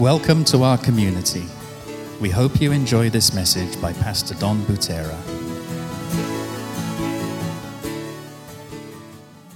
Welcome to our community. We hope you enjoy this message by Pastor Don Butera.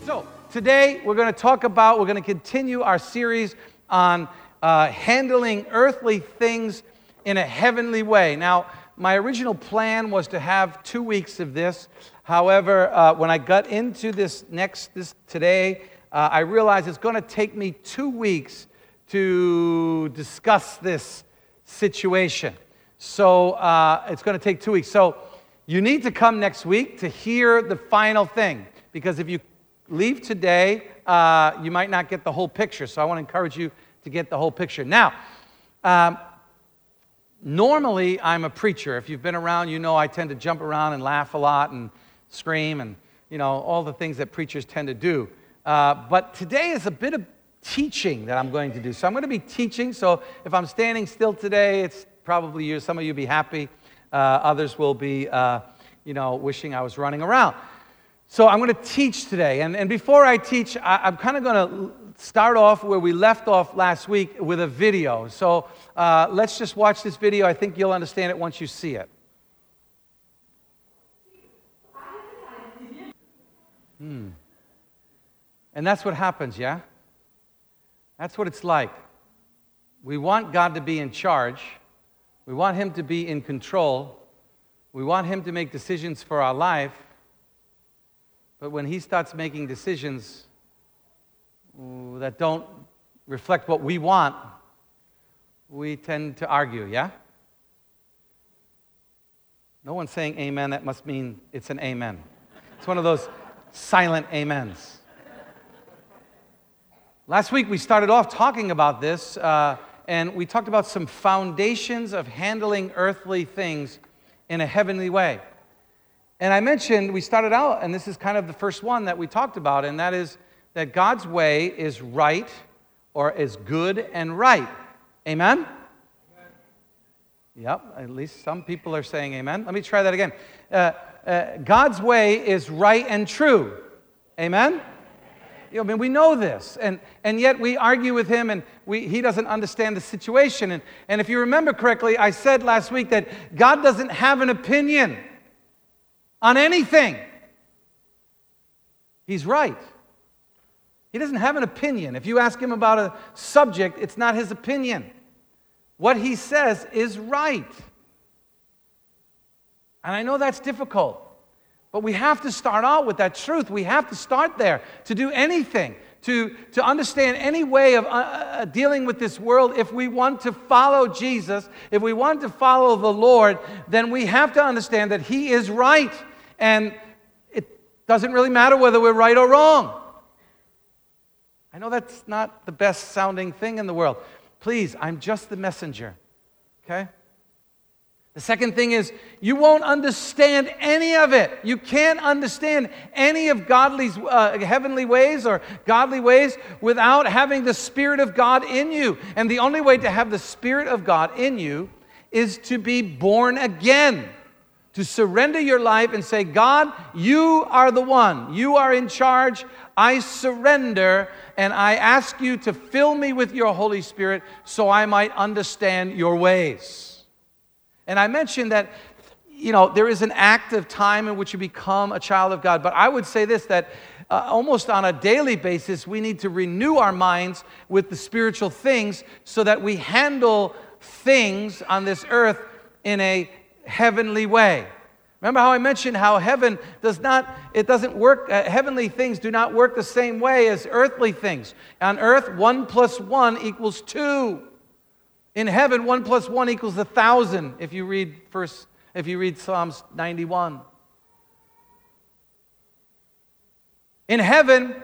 So, today we're going to talk about, we're going to continue our series on uh, handling earthly things in a heavenly way. Now, my original plan was to have two weeks of this. However, uh, when I got into this next, this today, uh, I realized it's going to take me two weeks to discuss this situation. So uh, it's going to take two weeks. So you need to come next week to hear the final thing. Because if you leave today, uh, you might not get the whole picture. So I want to encourage you to get the whole picture. Now, um, normally I'm a preacher. If you've been around, you know I tend to jump around and laugh a lot and scream and, you know, all the things that preachers tend to do. Uh, but today is a bit of teaching that I'm going to do. So I'm going to be teaching. So if I'm standing still today, it's probably you. Some of you be happy. Uh, others will be, uh, you know, wishing I was running around. So I'm going to teach today. And, and before I teach, I, am kind of going to start off where we left off last week with a video. So uh, let's just watch this video. I think you'll understand it once you see it. Hmm. And that's what happens, yeah? That's what it's like. We want God to be in charge. We want Him to be in control. We want Him to make decisions for our life. But when He starts making decisions that don't reflect what we want, we tend to argue, yeah? No one's saying amen. That must mean it's an amen. It's one of those silent amens. Last week we started off talking about this, uh, and we talked about some foundations of handling earthly things in a heavenly way. And I mentioned, we started out, and this is kind of the first one that we talked about, and that is that God's way is right or is good and right. Amen? amen? Yep, at least some people are saying amen. Let me try that again. Uh, uh, God's way is right and true. Amen? You know, I mean, we know this, and, and yet we argue with him, and we, he doesn't understand the situation. And, and if you remember correctly, I said last week that God doesn't have an opinion on anything. He's right. He doesn't have an opinion. If you ask him about a subject, it's not his opinion. What he says is right. And I know that's difficult. But we have to start out with that truth. We have to start there to do anything, to, to understand any way of uh, uh, dealing with this world. If we want to follow Jesus, if we want to follow the Lord, then we have to understand that He is right. And it doesn't really matter whether we're right or wrong. I know that's not the best sounding thing in the world. Please, I'm just the messenger, okay? The second thing is, you won't understand any of it. You can't understand any of godly, uh, heavenly ways or godly ways without having the Spirit of God in you. And the only way to have the Spirit of God in you is to be born again, to surrender your life and say, God, you are the one. You are in charge. I surrender and I ask you to fill me with your Holy Spirit so I might understand your ways. And I mentioned that, you know, there is an active time in which you become a child of God. But I would say this that uh, almost on a daily basis, we need to renew our minds with the spiritual things so that we handle things on this earth in a heavenly way. Remember how I mentioned how heaven does not, it doesn't work, uh, heavenly things do not work the same way as earthly things. On earth, one plus one equals two. In heaven, one plus one equals a thousand if you read first, if you read Psalms 91. In heaven,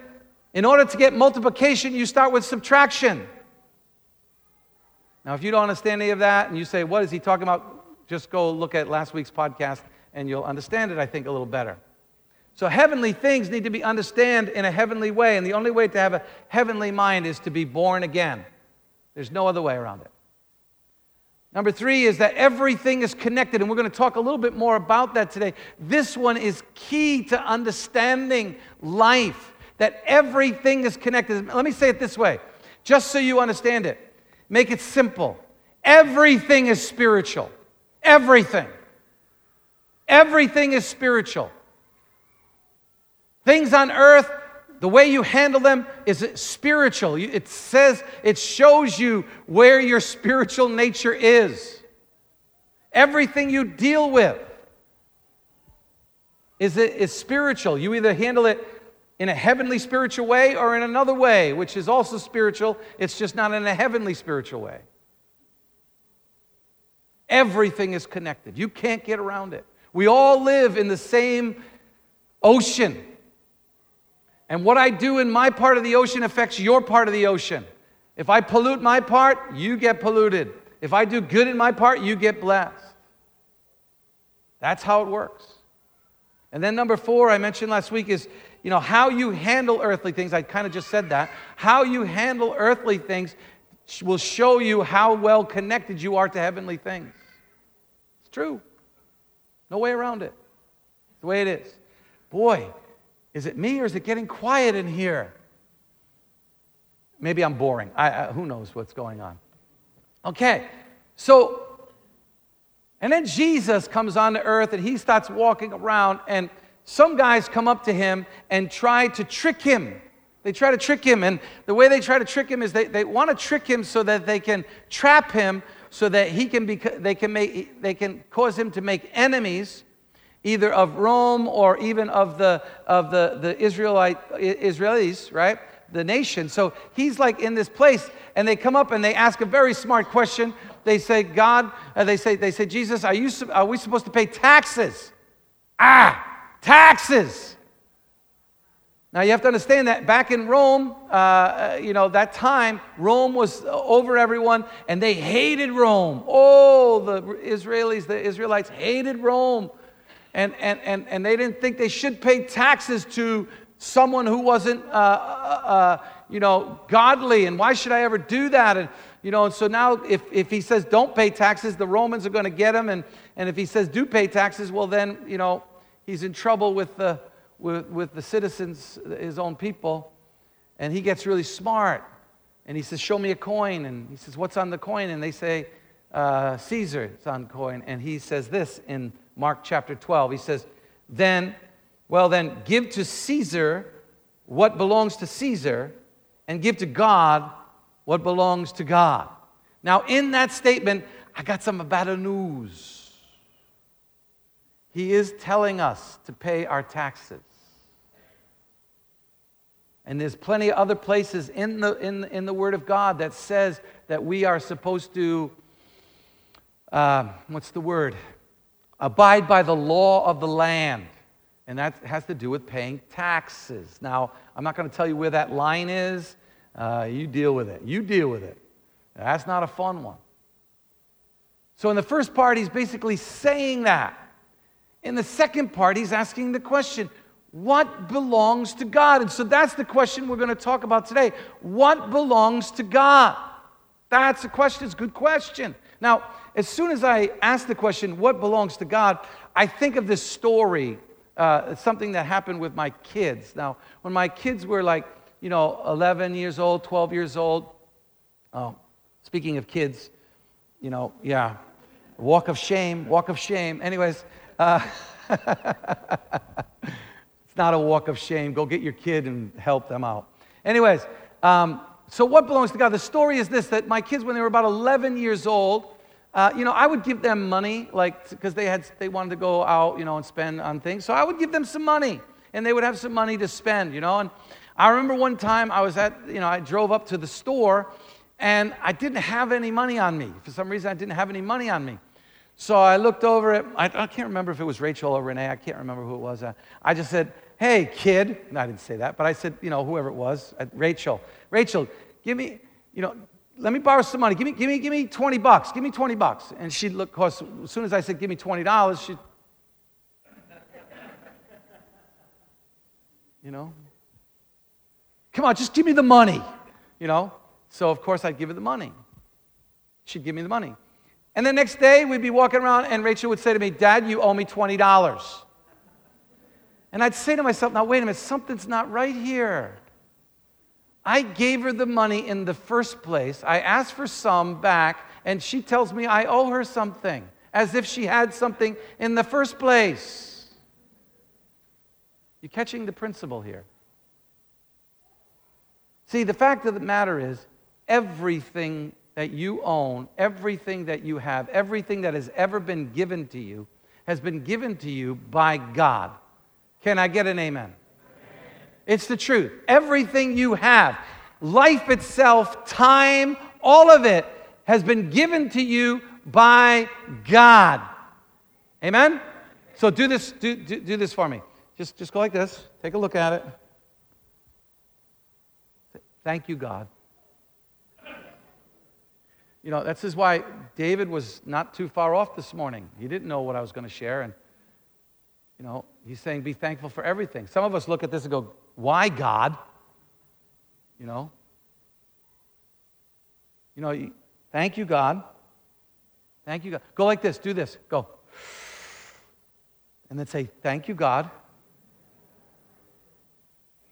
in order to get multiplication, you start with subtraction. Now, if you don't understand any of that and you say, What is he talking about? Just go look at last week's podcast and you'll understand it, I think, a little better. So, heavenly things need to be understood in a heavenly way, and the only way to have a heavenly mind is to be born again. There's no other way around it. Number three is that everything is connected, and we're going to talk a little bit more about that today. This one is key to understanding life, that everything is connected. Let me say it this way, just so you understand it. make it simple. Everything is spiritual. Everything. Everything is spiritual. Things on earth, the way you handle them is spiritual. It says, it shows you where your spiritual nature is. Everything you deal with is, is spiritual. You either handle it in a heavenly spiritual way or in another way, which is also spiritual. It's just not in a heavenly spiritual way. Everything is connected. You can't get around it. We all live in the same ocean. And what I do in my part of the ocean affects your part of the ocean. If I pollute my part, you get polluted. If I do good in my part, you get blessed. That's how it works. And then number four, I mentioned last week, is you know how you handle earthly things. I kind of just said that. How you handle earthly things will show you how well connected you are to heavenly things. It's true. No way around it. It's the way it is. Boy, is it me or is it getting quiet in here? Maybe I'm boring. I, I, who knows what's going on? Okay, so, and then Jesus comes on the earth and he starts walking around, and some guys come up to him and try to trick him. They try to trick him, and the way they try to trick him is they, they want to trick him so that they can trap him, so that he can be, they can make, they can cause him to make enemies either of Rome or even of the, of the, the Israelite, Israelis, right? The nation. So he's like in this place, and they come up and they ask a very smart question. They say, God, uh, they say, they say, Jesus, are, you, are we supposed to pay taxes? Ah, taxes. Now you have to understand that back in Rome, uh, uh you know, that time, Rome was over everyone and they hated Rome. Oh, the Israelis, the Israelites hated Rome and, and, and, and they didn't think they should pay taxes to someone who wasn't, uh, uh, uh, you know, godly. And why should I ever do that? And, you know, and so now if, if he says don't pay taxes, the Romans are going to get him. And, and if he says do pay taxes, well, then, you know, he's in trouble with the, with, with the citizens, his own people. And he gets really smart. And he says, Show me a coin. And he says, What's on the coin? And they say, uh, Caesar, it's on coin. And he says this in Mark chapter 12. He says, Then, well, then, give to Caesar what belongs to Caesar, and give to God what belongs to God. Now, in that statement, I got some bad news. He is telling us to pay our taxes. And there's plenty of other places in the, in, in the Word of God that says that we are supposed to, uh, what's the word? Abide by the law of the land. And that has to do with paying taxes. Now, I'm not going to tell you where that line is. Uh, you deal with it. You deal with it. That's not a fun one. So, in the first part, he's basically saying that. In the second part, he's asking the question what belongs to God? And so that's the question we're going to talk about today. What belongs to God? That's a question. It's a good question. Now, as soon as I ask the question, what belongs to God, I think of this story, uh, something that happened with my kids. Now, when my kids were like, you know, 11 years old, 12 years old, oh, speaking of kids, you know, yeah, walk of shame, walk of shame. Anyways, uh, it's not a walk of shame. Go get your kid and help them out. Anyways, um, so what belongs to God? The story is this that my kids, when they were about 11 years old, uh, you know, I would give them money, like, because they had, they wanted to go out, you know, and spend on things. So I would give them some money, and they would have some money to spend, you know. And I remember one time I was at, you know, I drove up to the store, and I didn't have any money on me. For some reason, I didn't have any money on me. So I looked over at, I, I can't remember if it was Rachel or Renee. I can't remember who it was. I, I just said, hey, kid. No, I didn't say that, but I said, you know, whoever it was, Rachel. Rachel, give me, you know, let me borrow some money. Give me, give me, give me 20 bucks. Give me 20 bucks. And she'd look, of course, as soon as I said, give me $20, she'd, you know, come on, just give me the money, you know. So, of course, I'd give her the money. She'd give me the money. And the next day, we'd be walking around, and Rachel would say to me, Dad, you owe me $20. And I'd say to myself, now, wait a minute, something's not right here. I gave her the money in the first place. I asked for some back, and she tells me I owe her something, as if she had something in the first place. You catching the principle here? See, the fact of the matter is, everything that you own, everything that you have, everything that has ever been given to you, has been given to you by God. Can I get an amen? It's the truth. Everything you have, life itself, time, all of it has been given to you by God. Amen? So do this, do, do, do this for me. Just, just go like this. Take a look at it. Thank you, God. You know, that's is why David was not too far off this morning. He didn't know what I was going to share. And, you know, he's saying, be thankful for everything. Some of us look at this and go, why God? You know? You know, thank you, God. Thank you, God. Go like this. Do this. Go. And then say, thank you, God.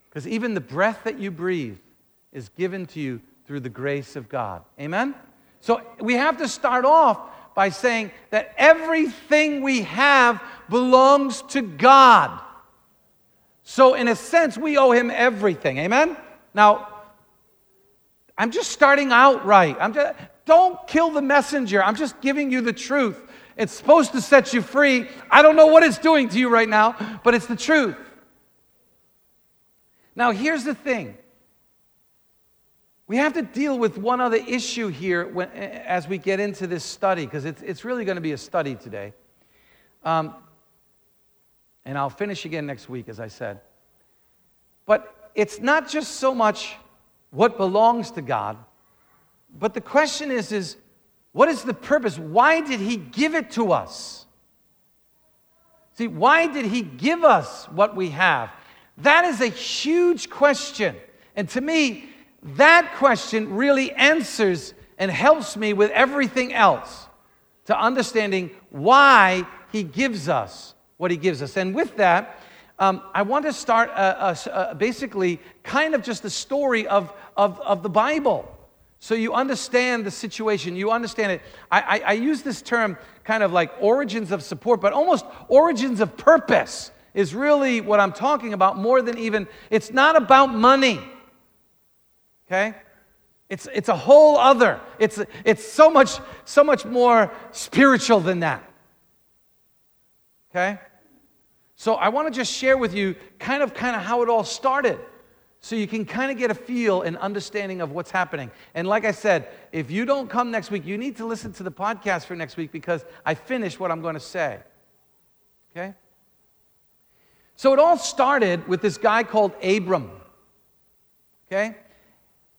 Because even the breath that you breathe is given to you through the grace of God. Amen? So we have to start off by saying that everything we have belongs to God. So, in a sense, we owe him everything. Amen? Now, I'm just starting out right. I'm just, don't kill the messenger. I'm just giving you the truth. It's supposed to set you free. I don't know what it's doing to you right now, but it's the truth. Now, here's the thing we have to deal with one other issue here when, as we get into this study, because it's, it's really going to be a study today. Um, and I'll finish again next week, as I said. But it's not just so much what belongs to God, but the question is, is what is the purpose? Why did He give it to us? See, why did He give us what we have? That is a huge question. And to me, that question really answers and helps me with everything else to understanding why He gives us what he gives us. And with that, um, I want to start a, a, a basically kind of just the story of, of, of the Bible. So you understand the situation, you understand it. I, I, I use this term kind of like origins of support, but almost origins of purpose is really what I'm talking about more than even, it's not about money. Okay? It's, it's a whole other. It's, it's so much, so much more spiritual than that. Okay? So I want to just share with you kind of kind of how it all started. So you can kind of get a feel and understanding of what's happening. And like I said, if you don't come next week, you need to listen to the podcast for next week because I finished what I'm going to say. Okay? So it all started with this guy called Abram. Okay?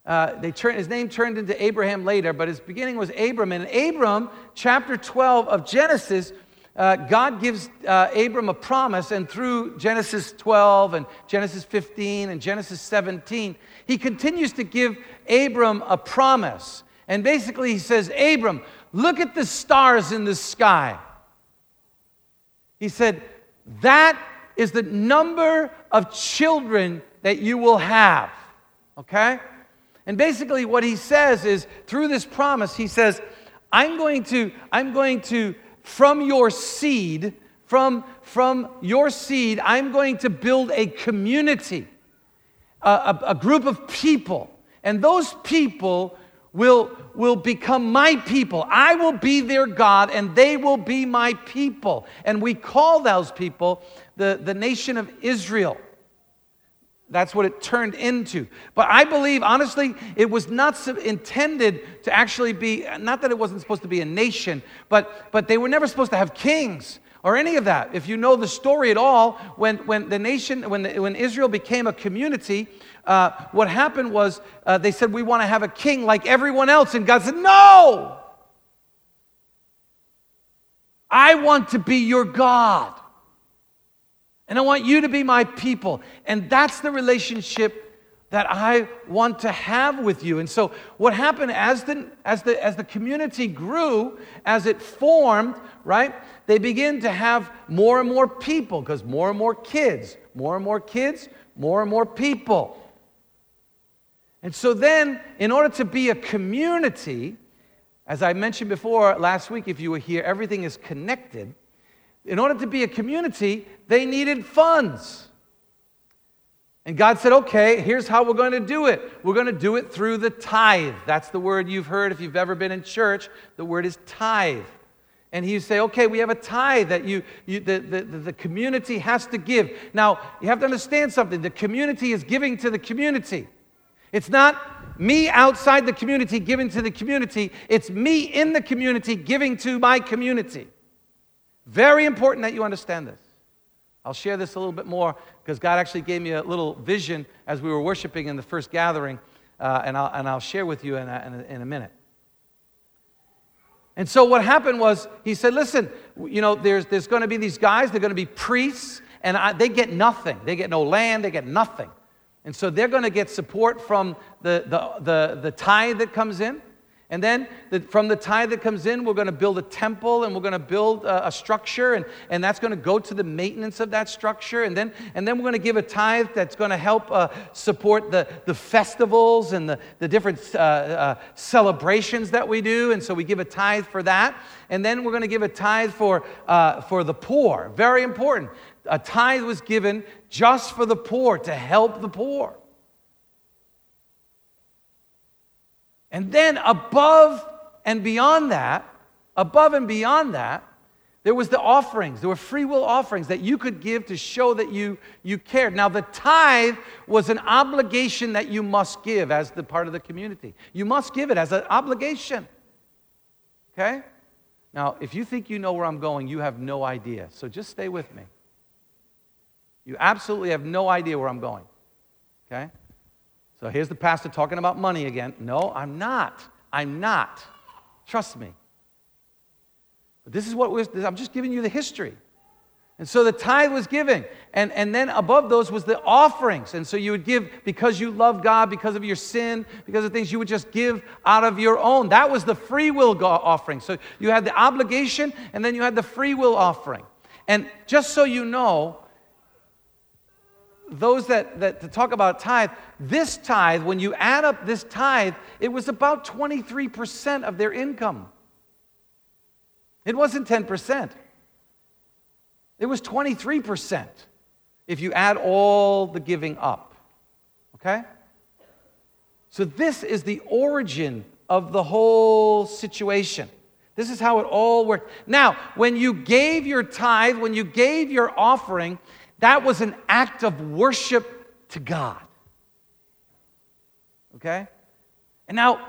Uh, they turn, his name turned into Abraham later, but his beginning was Abram. And Abram, chapter 12 of Genesis, uh, God gives uh, Abram a promise, and through Genesis 12 and Genesis 15 and Genesis 17, he continues to give Abram a promise. And basically, he says, Abram, look at the stars in the sky. He said, That is the number of children that you will have. Okay? And basically, what he says is through this promise, he says, I'm going to, I'm going to from your seed, from, from your seed, I'm going to build a community, a, a, a group of people. And those people will, will become my people. I will be their God, and they will be my people. And we call those people the, the nation of Israel. That's what it turned into. But I believe, honestly, it was not intended to actually be, not that it wasn't supposed to be a nation, but, but they were never supposed to have kings or any of that. If you know the story at all, when, when the nation, when, the, when Israel became a community, uh, what happened was uh, they said, We want to have a king like everyone else. And God said, No! I want to be your God. And I want you to be my people. And that's the relationship that I want to have with you. And so what happened as the as the as the community grew, as it formed, right? They begin to have more and more people because more and more kids, more and more kids, more and more people. And so then, in order to be a community, as I mentioned before last week, if you were here, everything is connected. In order to be a community, they needed funds. And God said, okay, here's how we're going to do it. We're going to do it through the tithe. That's the word you've heard if you've ever been in church. The word is tithe. And he say, okay, we have a tithe that you, you the, the, the community has to give. Now, you have to understand something. The community is giving to the community. It's not me outside the community giving to the community, it's me in the community giving to my community. Very important that you understand this. I'll share this a little bit more because God actually gave me a little vision as we were worshiping in the first gathering, uh, and, I'll, and I'll share with you in a, in a, in a minute. And so what happened was he said, listen, you know, there's, there's going to be these guys, they're going to be priests, and I, they get nothing. They get no land, they get nothing. And so they're going to get support from the, the, the, the tithe that comes in. And then the, from the tithe that comes in, we're going to build a temple and we're going to build a, a, structure, and, and that's going to go to the maintenance of that structure. And then, and then we're going to give a tithe that's going to help uh, support the, the festivals and the, the different uh, uh, celebrations that we do. And so we give a tithe for that. And then we're going to give a tithe for, uh, for the poor. Very important. A tithe was given just for the poor, to help the poor. And then above and beyond that, above and beyond that, there was the offerings. There were free will offerings that you could give to show that you, you cared. Now, the tithe was an obligation that you must give as the part of the community. You must give it as an obligation. Okay? Now, if you think you know where I'm going, you have no idea. So just stay with me. You absolutely have no idea where I'm going. Okay? So here's the pastor talking about money again. No, I'm not. I'm not. Trust me. But this is what was, I'm just giving you the history. And so the tithe was giving. And, and then above those was the offerings. And so you would give because you love God, because of your sin, because of things, you would just give out of your own. That was the free will offering. So you had the obligation and then you had the free will offering. And just so you know, those that, that to talk about tithe, this tithe, when you add up this tithe, it was about 23% of their income. It wasn't 10%. It was 23% if you add all the giving up. Okay? So, this is the origin of the whole situation. This is how it all worked. Now, when you gave your tithe, when you gave your offering, that was an act of worship to God. Okay? And now,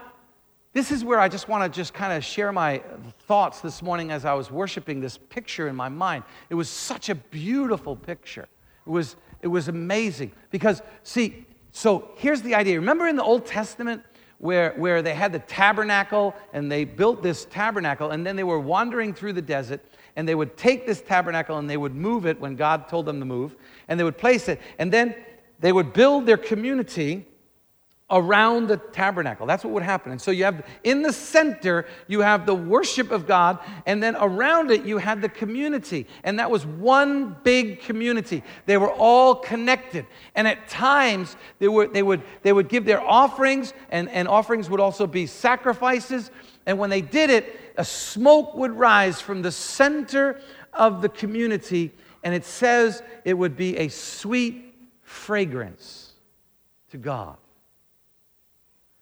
this is where I just want to just kind of share my thoughts this morning as I was worshiping this picture in my mind. It was such a beautiful picture. It was, it was amazing. Because, see, so here's the idea. Remember in the Old Testament where, where they had the tabernacle and they built this tabernacle and then they were wandering through the desert and they would take this tabernacle and they would move it when God told them to move, and they would place it, and then they would build their community around the tabernacle. That's what would happen. And so you have in the center, you have the worship of God, and then around it, you had the community. And that was one big community. They were all connected. And at times, they, were, they, would, they would give their offerings, and, and offerings would also be sacrifices. And when they did it, a smoke would rise from the center of the community, and it says it would be a sweet fragrance to God.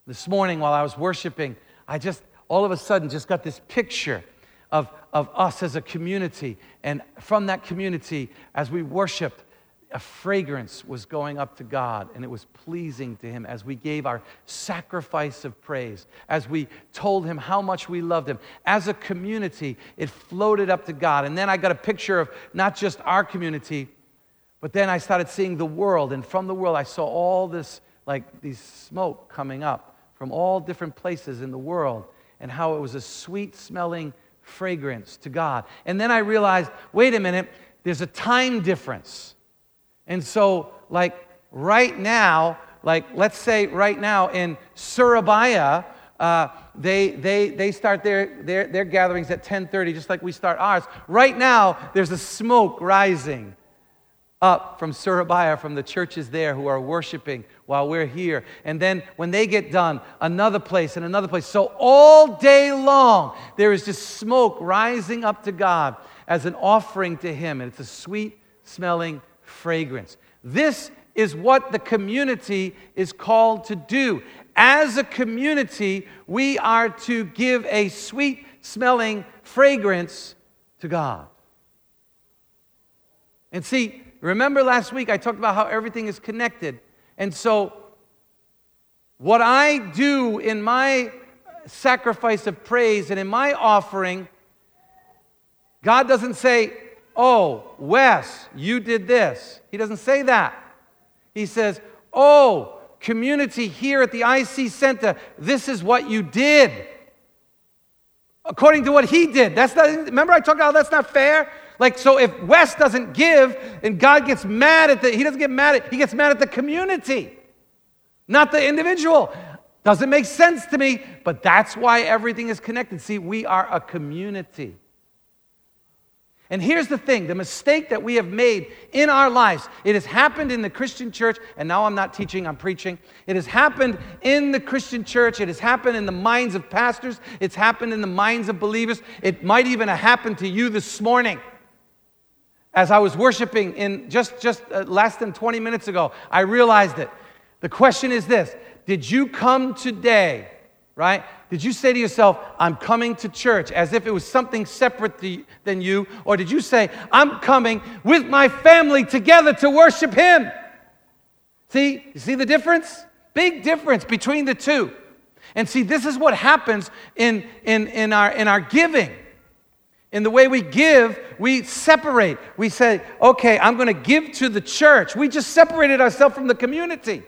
This morning, while I was worshiping, I just all of a sudden just got this picture of, of us as a community. And from that community, as we worshiped, a fragrance was going up to God and it was pleasing to Him as we gave our sacrifice of praise, as we told Him how much we loved Him. As a community, it floated up to God. And then I got a picture of not just our community, but then I started seeing the world. And from the world, I saw all this, like these smoke coming up from all different places in the world and how it was a sweet smelling fragrance to God. And then I realized wait a minute, there's a time difference. And so, like right now, like let's say right now in Surabaya, uh, they, they, they start their, their, their gatherings at 10.30 just like we start ours right now there's a smoke rising up from Surabaya, from the churches there who are worshiping while we're here. And then when they get done, another place and another place. So all day long, there is just smoke rising up to God as an offering to Him. And it's a sweet smelling fragrance. This is what the community is called to do. As a community, we are to give a sweet smelling fragrance to God. And see, remember last week I talked about how everything is connected. And so, what I do in my sacrifice of praise and in my offering, God doesn't say, Oh, Wes, you did this. He doesn't say that. He says, Oh, community here at the IC Center, this is what you did. According to what he did. That's not, remember I talked about that's not fair? Like, so if Wes doesn't give and God gets mad at the, he doesn't get mad at, he gets mad at the community, not the individual. Doesn't make sense to me, but that's why everything is connected. See, we are a community. And here's the thing the mistake that we have made in our lives, it has happened in the Christian church, and now I'm not teaching, I'm preaching. It has happened in the Christian church, it has happened in the minds of pastors, it's happened in the minds of believers. It might even have happened to you this morning. As I was worshiping in just, just uh, less than 20 minutes ago, I realized it. The question is this Did you come today, right? Did you say to yourself, I'm coming to church as if it was something separate than you? Or did you say, I'm coming with my family together to worship Him? See, you see the difference? Big difference between the two. And see, this is what happens in, in, in, our, in our giving. In the way we give, we separate. We say, okay, I'm going to give to the church. We just separated ourselves from the community.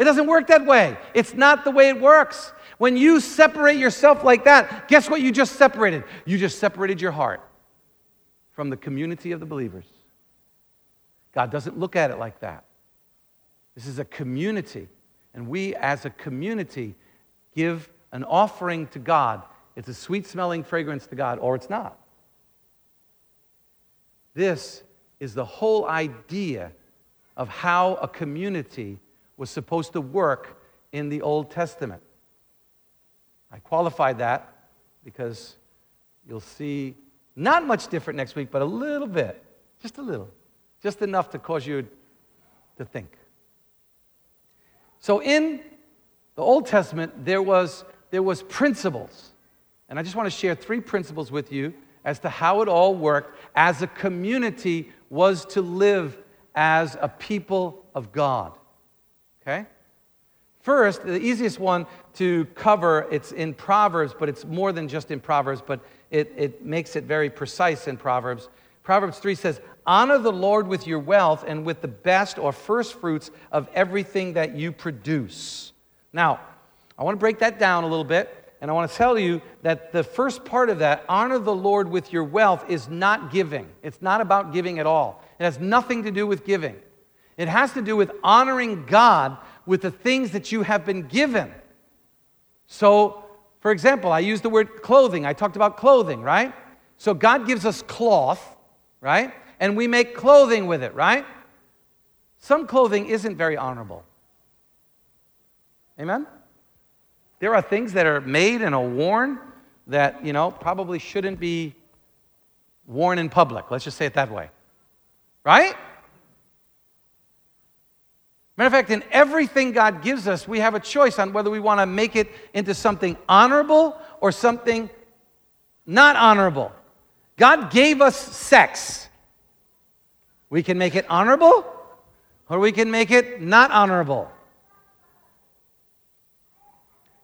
It doesn't work that way. It's not the way it works. When you separate yourself like that, guess what you just separated? You just separated your heart from the community of the believers. God doesn't look at it like that. This is a community, and we as a community give an offering to God. It's a sweet smelling fragrance to God, or it's not. This is the whole idea of how a community was supposed to work in the Old Testament. I qualified that because you'll see not much different next week, but a little bit, just a little, just enough to cause you to think. So in the Old Testament, there was, there was principles. And I just want to share three principles with you as to how it all worked as a community was to live as a people of God. Okay? First, the easiest one to cover, it's in Proverbs, but it's more than just in Proverbs, but it, it makes it very precise in Proverbs. Proverbs 3 says, Honor the Lord with your wealth and with the best or first fruits of everything that you produce. Now, I want to break that down a little bit, and I want to tell you that the first part of that, honor the Lord with your wealth, is not giving. It's not about giving at all. It has nothing to do with giving. It has to do with honoring God with the things that you have been given. So, for example, I used the word clothing. I talked about clothing, right? So, God gives us cloth, right? And we make clothing with it, right? Some clothing isn't very honorable. Amen? There are things that are made and are worn that, you know, probably shouldn't be worn in public. Let's just say it that way. Right? Matter of fact, in everything God gives us, we have a choice on whether we want to make it into something honorable or something not honorable. God gave us sex. We can make it honorable or we can make it not honorable.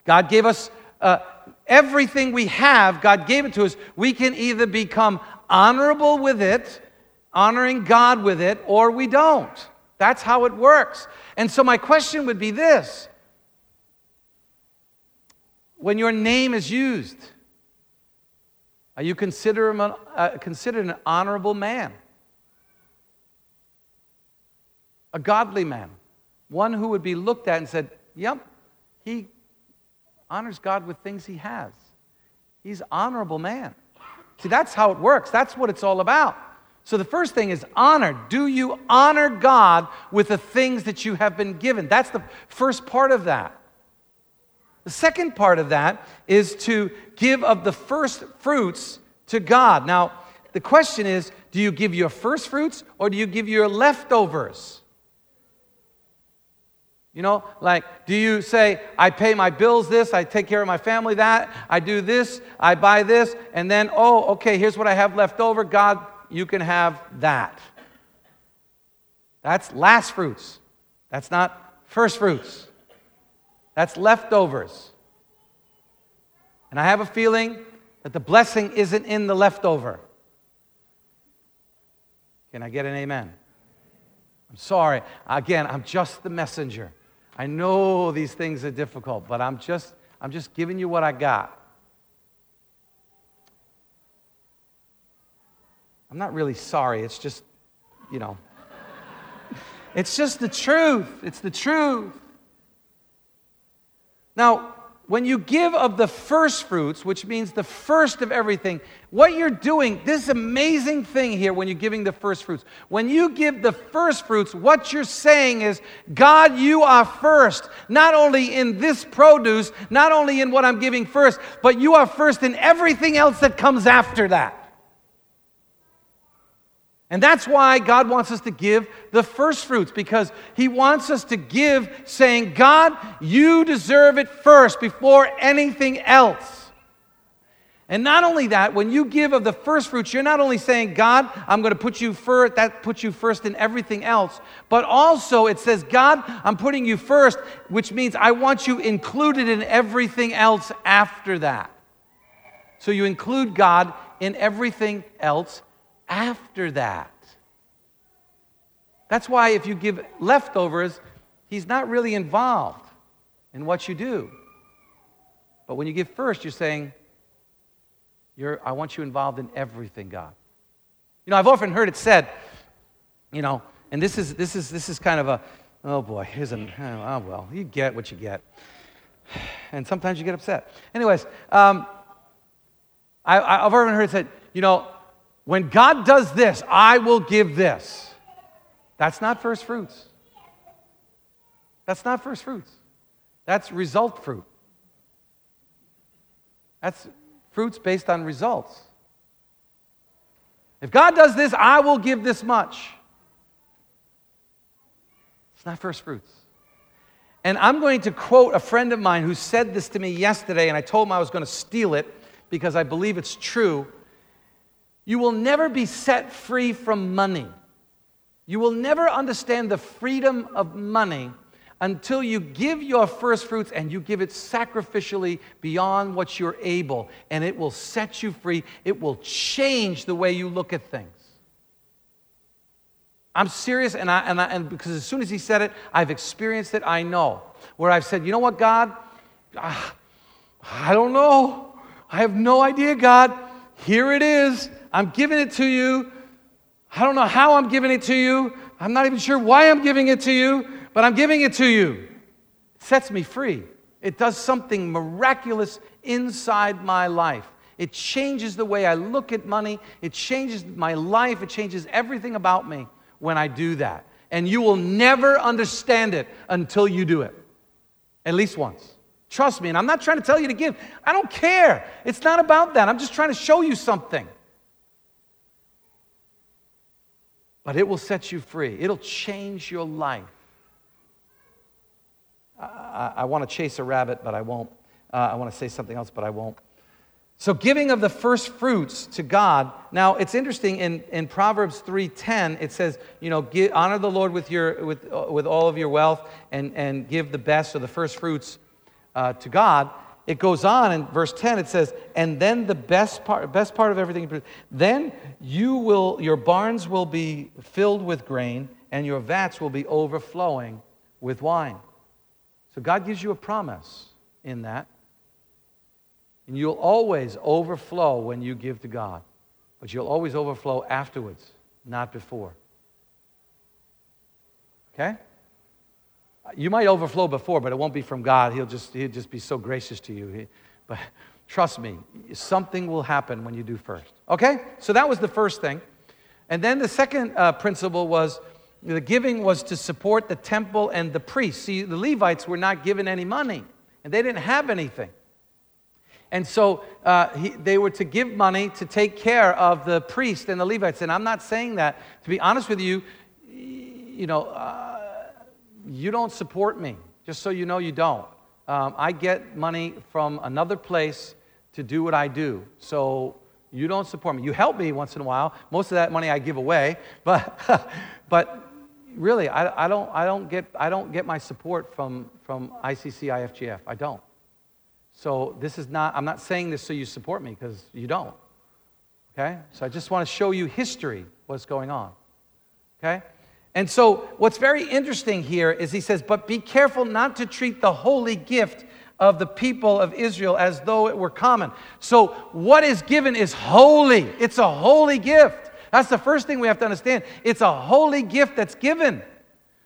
God gave us uh, everything we have, God gave it to us. We can either become honorable with it, honoring God with it, or we don't. That's how it works. And so, my question would be this When your name is used, are you considered, uh, considered an honorable man? A godly man? One who would be looked at and said, Yep, he honors God with things he has. He's honorable man. See, that's how it works. That's what it's all about. So the first thing is honor. Do you honor God with the things that you have been given? That's the first part of that. The second part of that is to give of the first fruits to God. Now, the question is do you give your first fruits or do you give your leftovers? You know, like, do you say, I pay my bills this, I take care of my family that, I do this, I buy this, and then, oh, okay, here's what I have left over. God, you can have that. That's last fruits. That's not first fruits. That's leftovers. And I have a feeling that the blessing isn't in the leftover. Can I get an amen? I'm sorry. Again, I'm just the messenger. I know these things are difficult, but I'm just I'm just giving you what I got. I'm not really sorry. It's just, you know, it's just the truth. It's the truth. Now, when you give of the first fruits, which means the first of everything, what you're doing, this amazing thing here when you're giving the first fruits, when you give the first fruits, what you're saying is, God, you are first, not only in this produce, not only in what I'm giving first, but you are first in everything else that comes after that. And that's why God wants us to give the first fruits, because He wants us to give saying, God, you deserve it first before anything else. And not only that, when you give of the first fruits, you're not only saying, God, I'm going to put you first, that puts you first in everything else, but also it says, God, I'm putting you first, which means I want you included in everything else after that. So you include God in everything else after that. That's why if you give leftovers, he's not really involved in what you do. But when you give first, you're saying, you're, I want you involved in everything, God. You know, I've often heard it said, you know, and this is, this is, this is kind of a, oh boy, here's a, oh well, you get what you get. And sometimes you get upset. Anyways, um, I, I've often heard it said, you know, when God does this, I will give this. That's not first fruits. That's not first fruits. That's result fruit. That's fruits based on results. If God does this, I will give this much. It's not first fruits. And I'm going to quote a friend of mine who said this to me yesterday, and I told him I was going to steal it because I believe it's true. You will never be set free from money. You will never understand the freedom of money until you give your first fruits and you give it sacrificially beyond what you're able, and it will set you free. It will change the way you look at things. I'm serious, and, I, and, I, and because as soon as he said it, I've experienced it, I know. Where I've said, you know what, God? Ah, I don't know. I have no idea, God. Here it is. I'm giving it to you. I don't know how I'm giving it to you. I'm not even sure why I'm giving it to you, but I'm giving it to you. It sets me free. It does something miraculous inside my life. It changes the way I look at money. It changes my life. It changes everything about me when I do that. And you will never understand it until you do it, at least once. Trust me. And I'm not trying to tell you to give, I don't care. It's not about that. I'm just trying to show you something. but it will set you free. It'll change your life. I, I, I want to chase a rabbit, but I won't. Uh, I want to say something else, but I won't. So giving of the first fruits to God. Now it's interesting in, in Proverbs 3:10 it says, you know, give, honor the Lord with your with uh, with all of your wealth and and give the best or the first fruits uh, to God it goes on in verse 10 it says and then the best part best part of everything then you will your barns will be filled with grain and your vats will be overflowing with wine. So god gives you a promise in that. And you'll always overflow when you give to god but you'll always overflow afterwards not before. Okay you might overflow before, but it won't be from God. He'll just, he'll just be so gracious to you. He, but trust me, something will happen when you do first. Okay? So that was the first thing. And then the second uh, principle was the giving was to support the temple and the priests. See, the Levites were not given any money, and they didn't have anything. And so uh, he, they were to give money to take care of the priest and the Levites. And I'm not saying that. To be honest with you, you know, uh, you don't support me. Just so you know, you don't. Um, I get money from another place to do what I do. So you don't support me. You help me once in a while. Most of that money I give away, but but really, I, I don't I don't get I don't get my support from from ICC IFGF. I don't. So this is not, I'm not saying this so you support me because you don't. Okay? So I just want to show you history, what's going on. Okay? And so what's very interesting here is he says, but be careful not to treat the holy gift of the people of Israel as though it were common. So what is given is holy. It's a holy gift. That's the first thing we have to understand. It's a holy gift that's given.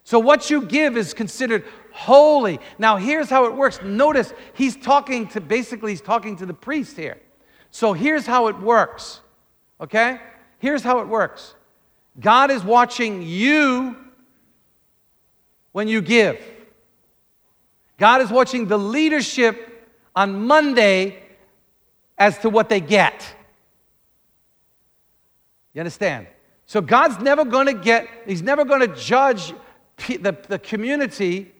So what you give is considered holy. Now, here's how it works. Notice he's talking to basically, he's talking to the priest here. So here's how it works. Okay? Here's how it works God is watching you when you give, God is watching the leadership on Monday as to what they get. You understand? So God's never going to get, He's never going to judge the, the community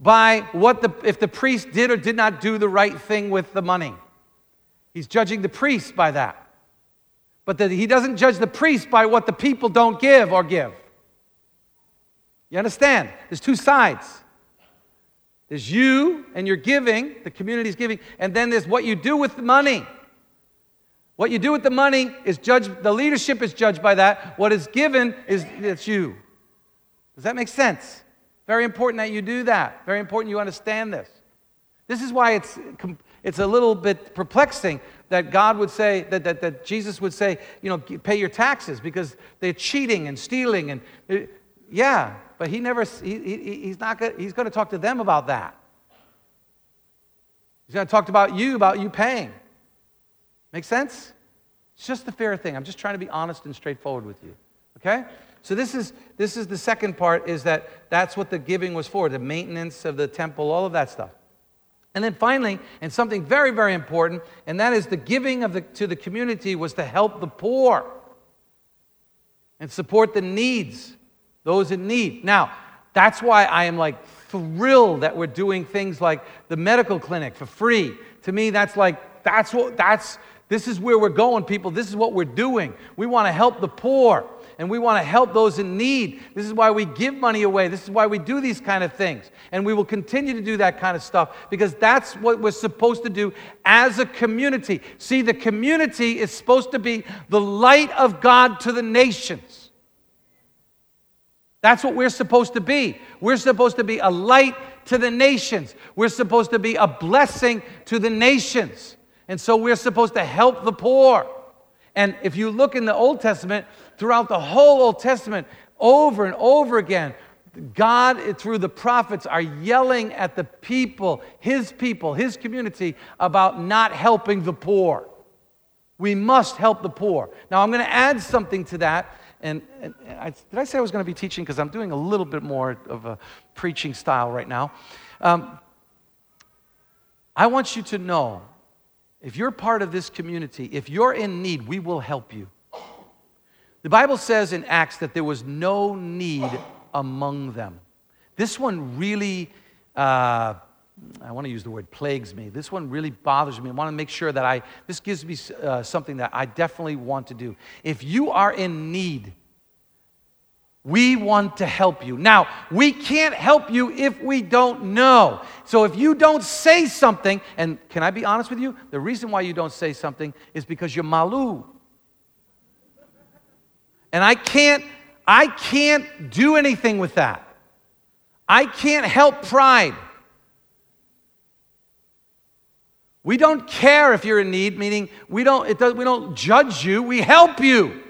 by what the, if the priest did or did not do the right thing with the money. He's judging the priest by that. But that he doesn't judge the priest by what the people don't give or give. You understand? There's two sides. There's you and your giving, the community's giving, and then there's what you do with the money. What you do with the money is judged, the leadership is judged by that. What is given is it's you. Does that make sense? Very important that you do that. Very important you understand this. This is why it's, it's a little bit perplexing that God would say, that, that, that Jesus would say, you know, pay your taxes because they're cheating and stealing. And uh, yeah, but he never, he, he, he's not gonna, he's going to talk to them about that. He's going to talk about you, about you paying. Make sense? It's just the fair thing. I'm just trying to be honest and straightforward with you. Okay? So this is this is the second part is that that's what the giving was for, the maintenance of the temple, all of that stuff. And then finally, and something very very important, and that is the giving of the, to the community was to help the poor and support the needs, those in need. Now, that's why I am like thrilled that we're doing things like the medical clinic for free. To me that's like that's what that's this is where we're going people. This is what we're doing. We want to help the poor and we want to help those in need. This is why we give money away. This is why we do these kind of things. And we will continue to do that kind of stuff because that's what we're supposed to do as a community. See, the community is supposed to be the light of God to the nations. That's what we're supposed to be. We're supposed to be a light to the nations. We're supposed to be a blessing to the nations. And so we're supposed to help the poor. And if you look in the Old Testament, throughout the whole Old Testament, over and over again, God, through the prophets, are yelling at the people, his people, his community, about not helping the poor. We must help the poor. Now, I'm going to add something to that. And, and I, did I say I was going to be teaching? Because I'm doing a little bit more of a preaching style right now. Um, I want you to know if you're part of this community, if you're in need, we will help you. The Bible says in Acts that there was no need among them. This one really, uh, I want to use the word plagues me. This one really bothers me. I want to make sure that I, this gives me uh, something that I definitely want to do. If you are in need, we want to help you. Now, we can't help you if we don't know. So if you don't say something, and can I be honest with you? The reason why you don't say something is because you're malu. And I can't, I can't do anything with that. I can't help pride. We don't care if you're in need, meaning we don't, does, we don't judge you, we help you.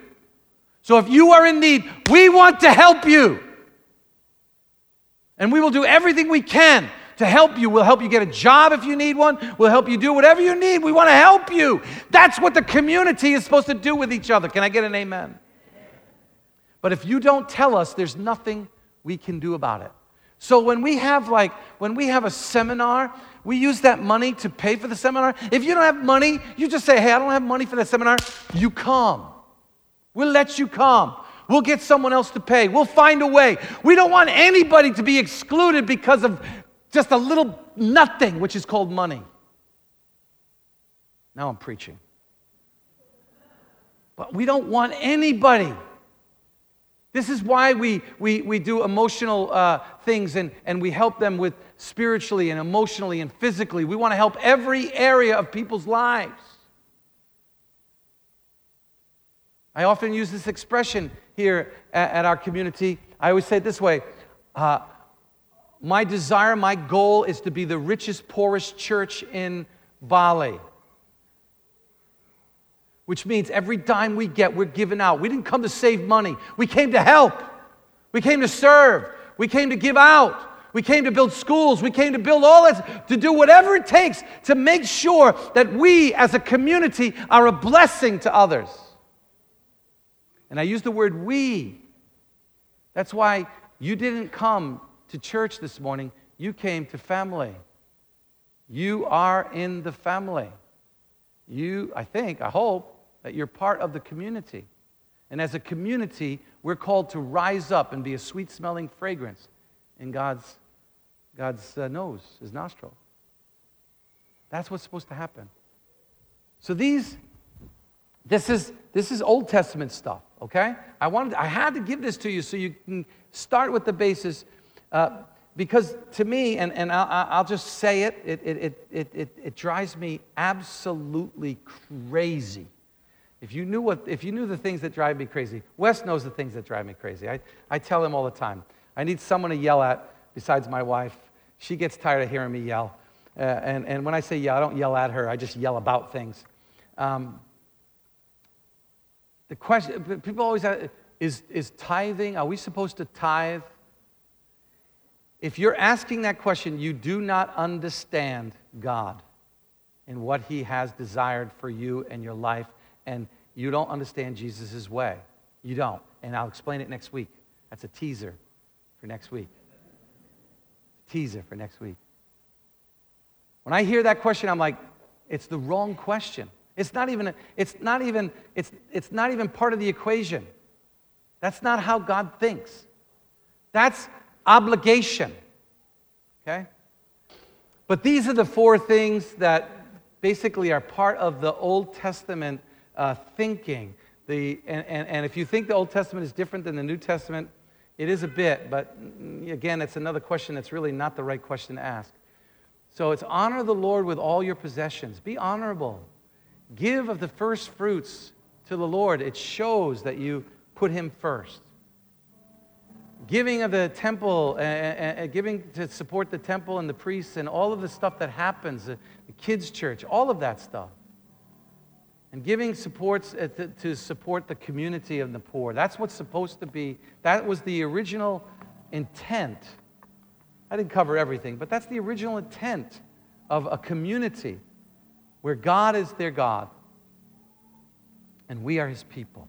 So if you are in need, we want to help you. And we will do everything we can to help you. We'll help you get a job if you need one. We'll help you do whatever you need. We want to help you. That's what the community is supposed to do with each other. Can I get an amen? But if you don't tell us, there's nothing we can do about it. So when we have like when we have a seminar, we use that money to pay for the seminar. If you don't have money, you just say, "Hey, I don't have money for that seminar." You come. We'll let you come. We'll get someone else to pay. We'll find a way. We don't want anybody to be excluded because of just a little nothing, which is called money. Now I'm preaching. But we don't want anybody. This is why we, we, we do emotional uh, things and, and we help them with spiritually and emotionally and physically. We want to help every area of people's lives. I often use this expression here at, at our community. I always say it this way uh, My desire, my goal is to be the richest, poorest church in Bali which means every dime we get, we're giving out. We didn't come to save money, we came to help, we came to serve, we came to give out. We came to build schools. We came to build all that, to do whatever it takes to make sure that we as a community are a blessing to others. And I use the word we. That's why you didn't come to church this morning, you came to family. You are in the family. You, I think, I hope, you're part of the community. And as a community, we're called to rise up and be a sweet smelling fragrance in God's, God's uh, nose, his nostril. That's what's supposed to happen. So these, this is, this is Old Testament stuff, okay? I, wanted, I had to give this to you so you can start with the basis. Uh, because to me, and, and I'll, I'll just say it, it, it, it, it, it drives me absolutely crazy if you knew what, if you knew the things that drive me crazy, Wes knows the things that drive me crazy. I, I tell him all the time. I need someone to yell at besides my wife. She gets tired of hearing me yell. Uh, and, and when I say yell, I don't yell at her, I just yell about things. Um, the question, people always ask, is, is tithing, are we supposed to tithe? If you're asking that question, you do not understand God and what He has desired for you and your life and you don't understand Jesus' way. You don't. And I'll explain it next week. That's a teaser for next week. Teaser for next week. When I hear that question, I'm like, it's the wrong question. It's not even, it's not even, it's, it's not even part of the equation. That's not how God thinks. That's obligation. Okay? But these are the four things that basically are part of the Old Testament uh, thinking. The, and, and, and if you think the Old Testament is different than the New Testament, it is a bit, but mm, again, it's another question that's really not the right question to ask. So it's honor the Lord with all your possessions. Be honorable. Give of the first fruits to the Lord. It shows that you put Him first. Giving of the temple, uh, giving to support the temple and the priests and all of the stuff that happens, the kids' church, all of that stuff. And giving supports uh, to support the community of the poor. That's what's supposed to be, that was the original intent. I didn't cover everything, but that's the original intent of a community where God is their God and we are his people.